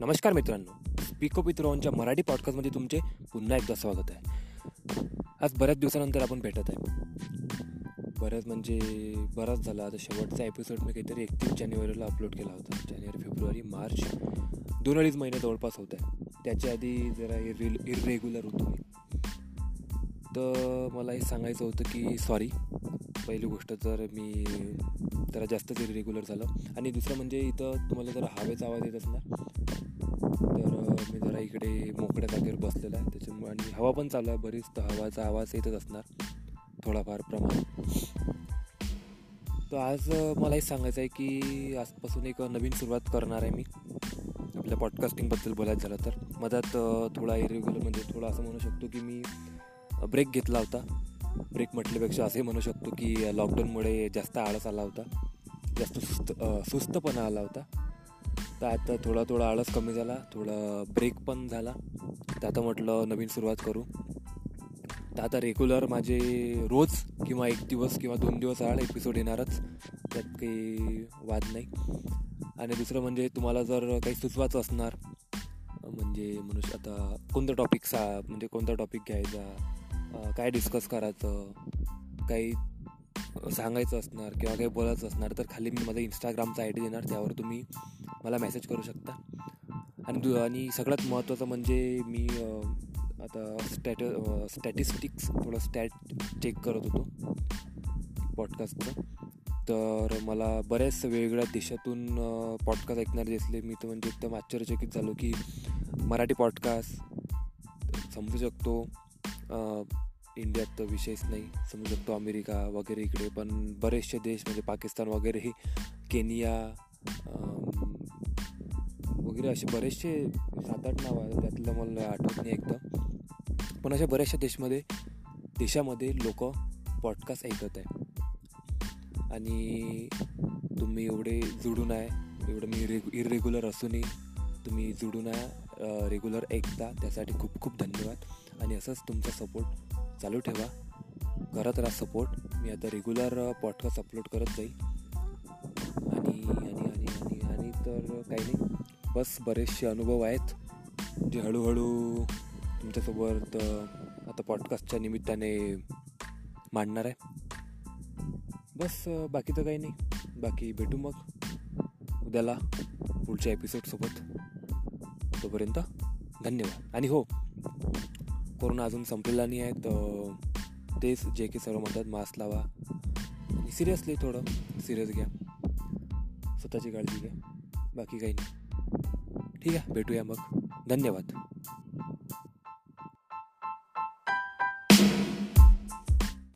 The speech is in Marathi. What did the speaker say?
नमस्कार मित्रांनो. स्पीको पित्रोंच्या मराठी पॉडकास्टमध्ये तुमचे पुन्हा एकदा स्वागत आहे. आज बऱ्याच दिवसानंतर आपण भेटत आहे. बऱ्याच म्हणजे बराच झाला. आता शेवटचा एपिसोड मी काहीतरी एकतीस जानेवारीला अपलोड केला होता. जानेवारी फेब्रुवारी मार्च दोन अडीच महिने जवळपास होत आहे. त्याच्या आधी जरा इर इरेग्युलर होतो मी. तर मला हे सांगायचं होतं की सॉरी पहिली गोष्ट तर मी जरा जास्त तरी रेग्युलर झालं. आणि दुसरं म्हणजे इथं तुम्हाला जरा हवेचा आवाज येत असणार तर मी जरा इकडे मोकळ्या जागेवर बसलेला आहे. त्याच्यामुळे आणि हवा पण चालू आहे. बरीच तर हवाचा आवाज येतच असणार. थोडाफार प्रमाणात तर आज मला हे सांगायचं आहे की आजपासून एक नवीन सुरुवात करणार आहे मी. आपल्या पॉडकास्टिंगबद्दल बोलायचं झालं तर. मधात थोडा इरेग्युलर म्हणजे थोडा असं म्हणू शकतो की मी ब्रेक घेतला होता. ब्रेक म्हटल्यापेक्षा असे म्हणू शकतो की लॉकडाऊनमुळे जास्त आळस आला होता. जास्त सुस्त सुस्तपणा आला होता. तर आता थोडा थोडा आळस कमी झाला. थोडा ब्रेक पण झाला. तर आता म्हटलं नवीन सुरुवात करू. तर आता रेग्युलर माझे रोज किंवा एक दिवस किंवा दोन दिवस आड एपिसोड येणारच. त्यात काही वाद नाही. आणि दुसरं म्हणजे तुम्हाला जर काही सुचवायचं असणार म्हणजे मनुष्य आता कोणतं टॉपिक सा म्हणजे कोणता टॉपिक घ्यायचा? काय डिस्कस करायचं? काही सांगायचं असणार किंवा काही बोलायचं असणार तर खाली मी माझा इंस्टाग्रामचा आय डी देणार त्यावर तुम्ही मला मेसेज करू शकता. आणि दु आणि सगळ्यात महत्त्वाचं म्हणजे मी आता स्टॅट स्टॅटिस्टिक्स थोडं स्टॅट चेक करत होतो पॉडकास्टचं तर मला बऱ्याच वेगवेगळ्या देशातून पॉडकास्ट ऐकणारे दिसले. मी तर म्हणजे एकदम आश्चर्यचकित झालो की मराठी पॉडकास्ट समजू शकतो. इंडियात तर विषयच नाही. समजू शकतो अमेरिका वगैरे इकडे पण बरेचसे देश म्हणजे पाकिस्तान वगैरेही केनिया वगैरे असे बरेचसे सात आठ नाव आहेत. त्यातलं मला आठवत नाही एकदम पण अशा बऱ्याचशा देशमध्ये देशामध्ये लोक पॉडकास्ट ऐकत आहे आणि तुम्ही एवढे जुडून आहे एवढं मी रेगु इरेग्युलर असूनही तुम्ही जुडून आहे रेग्युलर ऐकता. त्यासाठी खूप खूप धन्यवाद. आणि असंच तुमचा सपोर्ट चालू ठेवा. करत राहा सपोर्ट मी आता रेग्युलर पॉडकास्ट अपलोड करत जाईल. आणि आणि आणि आणि आणि तर काही नाही. बस बरेचसे अनुभव आहेत. जे हळूहळू तुमच्यासोबत आता पॉडकास्टच्या निमित्ताने मांडणार आहे. बस बाकी तर काही नाही. बाकी भेटू मग उद्याला पुढच्या एपिसोडसोबत तोपर्यंत धन्यवाद. आणि हो कोरोना अजून संपलेला नाही आहे तर तेच जे की सर्व म्हणतात मास्क लावा. आणि सिरियसली थोडं सिरियस घ्या. स्वतःची काळजी घ्या. बाकी काही नाही. ठीक आहे भेटूया मग. धन्यवाद.